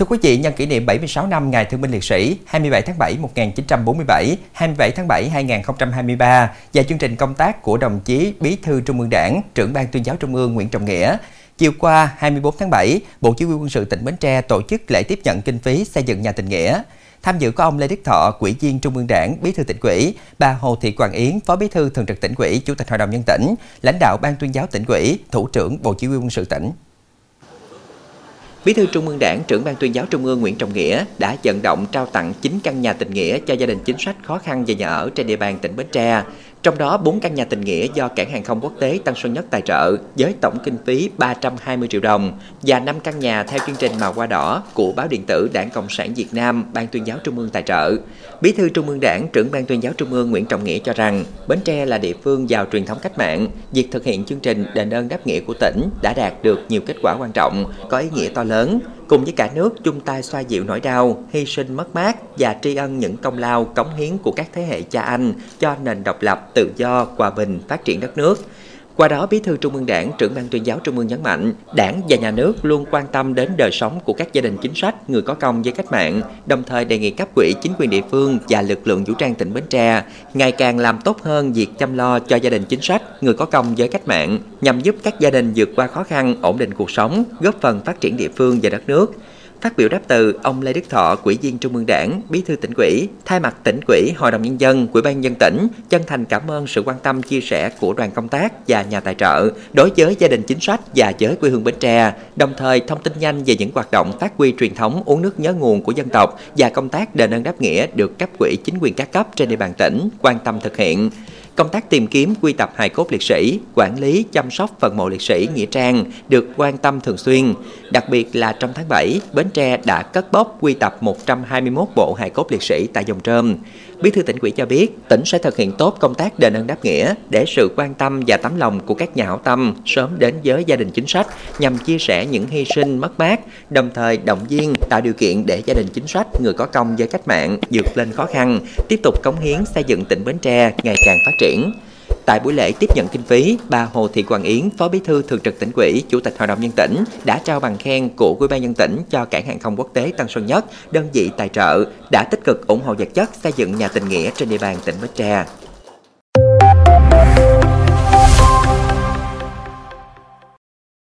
Thưa quý vị, nhân kỷ niệm 76 năm Ngày Thương binh Liệt sĩ 27 tháng 7 1947, 27 tháng 7 2023 và chương trình công tác của đồng chí Bí thư Trung ương Đảng, trưởng ban tuyên giáo Trung ương Nguyễn Trọng Nghĩa. Chiều qua 24 tháng 7, Bộ Chỉ huy quân sự tỉnh Bến Tre tổ chức lễ tiếp nhận kinh phí xây dựng nhà tình nghĩa. Tham dự có ông Lê Đức Thọ, Ủy viên Trung ương Đảng, Bí thư tỉnh ủy, bà Hồ Thị Quang Yến, Phó Bí thư Thường trực tỉnh ủy, Chủ tịch Hội đồng nhân tỉnh, lãnh đạo Ban tuyên giáo tỉnh ủy, Thủ trưởng Bộ Chỉ huy quân sự tỉnh. Bí thư Trung ương Đảng, trưởng ban tuyên giáo Trung ương Nguyễn Trọng Nghĩa đã vận động trao tặng 9 căn nhà tình nghĩa cho gia đình chính sách khó khăn về nhà ở trên địa bàn tỉnh Bến Tre. Trong đó 4 căn nhà tình nghĩa do Cảng hàng không quốc tế Tân Sơn Nhất tài trợ với tổng kinh phí 320 triệu đồng và 5 căn nhà theo chương trình Màu Hoa Đỏ của báo điện tử Đảng Cộng sản Việt Nam, Ban tuyên giáo Trung ương tài trợ. Bí thư Trung ương Đảng, trưởng ban tuyên giáo Trung ương Nguyễn Trọng Nghĩa cho rằng Bến Tre là địa phương giàu truyền thống cách mạng, việc thực hiện chương trình đền ơn đáp nghĩa của tỉnh đã đạt được nhiều kết quả quan trọng, có ý nghĩa to lớn cùng với cả nước chung tay xoa dịu nỗi đau, hy sinh mất mát và tri ân những công lao cống hiến của các thế hệ cha anh cho nền độc lập, tự do, hòa bình, phát triển đất nước. Qua đó, Bí thư Trung ương Đảng, trưởng ban tuyên giáo Trung ương nhấn mạnh, Đảng và nhà nước luôn quan tâm đến đời sống của các gia đình chính sách, người có công với cách mạng, đồng thời đề nghị cấp quỹ chính quyền địa phương và lực lượng vũ trang tỉnh Bến Tre ngày càng làm tốt hơn việc chăm lo cho gia đình chính sách, người có công với cách mạng, nhằm giúp các gia đình vượt qua khó khăn, ổn định cuộc sống, góp phần phát triển địa phương và đất nước. Phát biểu đáp từ, ông Lê Đức Thọ, Ủy viên Trung ương Đảng, Bí thư tỉnh ủy, thay mặt tỉnh ủy, Hội đồng nhân dân, Ủy ban nhân tỉnh chân thành cảm ơn sự quan tâm chia sẻ của đoàn công tác và nhà tài trợ đối với gia đình chính sách và giới quê hương Bến Tre, đồng thời thông tin nhanh về những hoạt động phát huy truyền thống uống nước nhớ nguồn của dân tộc và công tác đền ơn đáp nghĩa được cấp quỹ chính quyền các cấp trên địa bàn tỉnh quan tâm thực hiện công tác tìm kiếm quy tập hài cốt liệt sĩ, quản lý chăm sóc phần mộ liệt sĩ nghĩa trang được quan tâm thường xuyên. Đặc biệt là trong tháng 7, Bến Tre đã cất bốc quy tập 121 bộ hài cốt liệt sĩ tại dòng trơm. Bí thư tỉnh ủy cho biết, tỉnh sẽ thực hiện tốt công tác đền ơn đáp nghĩa để sự quan tâm và tấm lòng của các nhà hảo tâm sớm đến với gia đình chính sách nhằm chia sẻ những hy sinh mất mát, đồng thời động viên tạo điều kiện để gia đình chính sách người có công với cách mạng vượt lên khó khăn, tiếp tục cống hiến xây dựng tỉnh Bến Tre ngày càng phát triển. Tại buổi lễ tiếp nhận kinh phí, bà Hồ Thị hoàng Yến, Phó Bí thư Thường trực tỉnh ủy, Chủ tịch Hội đồng nhân tỉnh đã trao bằng khen của Ủy ban nhân tỉnh cho Cảng hàng không quốc tế Tân Sơn Nhất, đơn vị tài trợ đã tích cực ủng hộ vật chất xây dựng nhà tình nghĩa trên địa bàn tỉnh Bến Tre.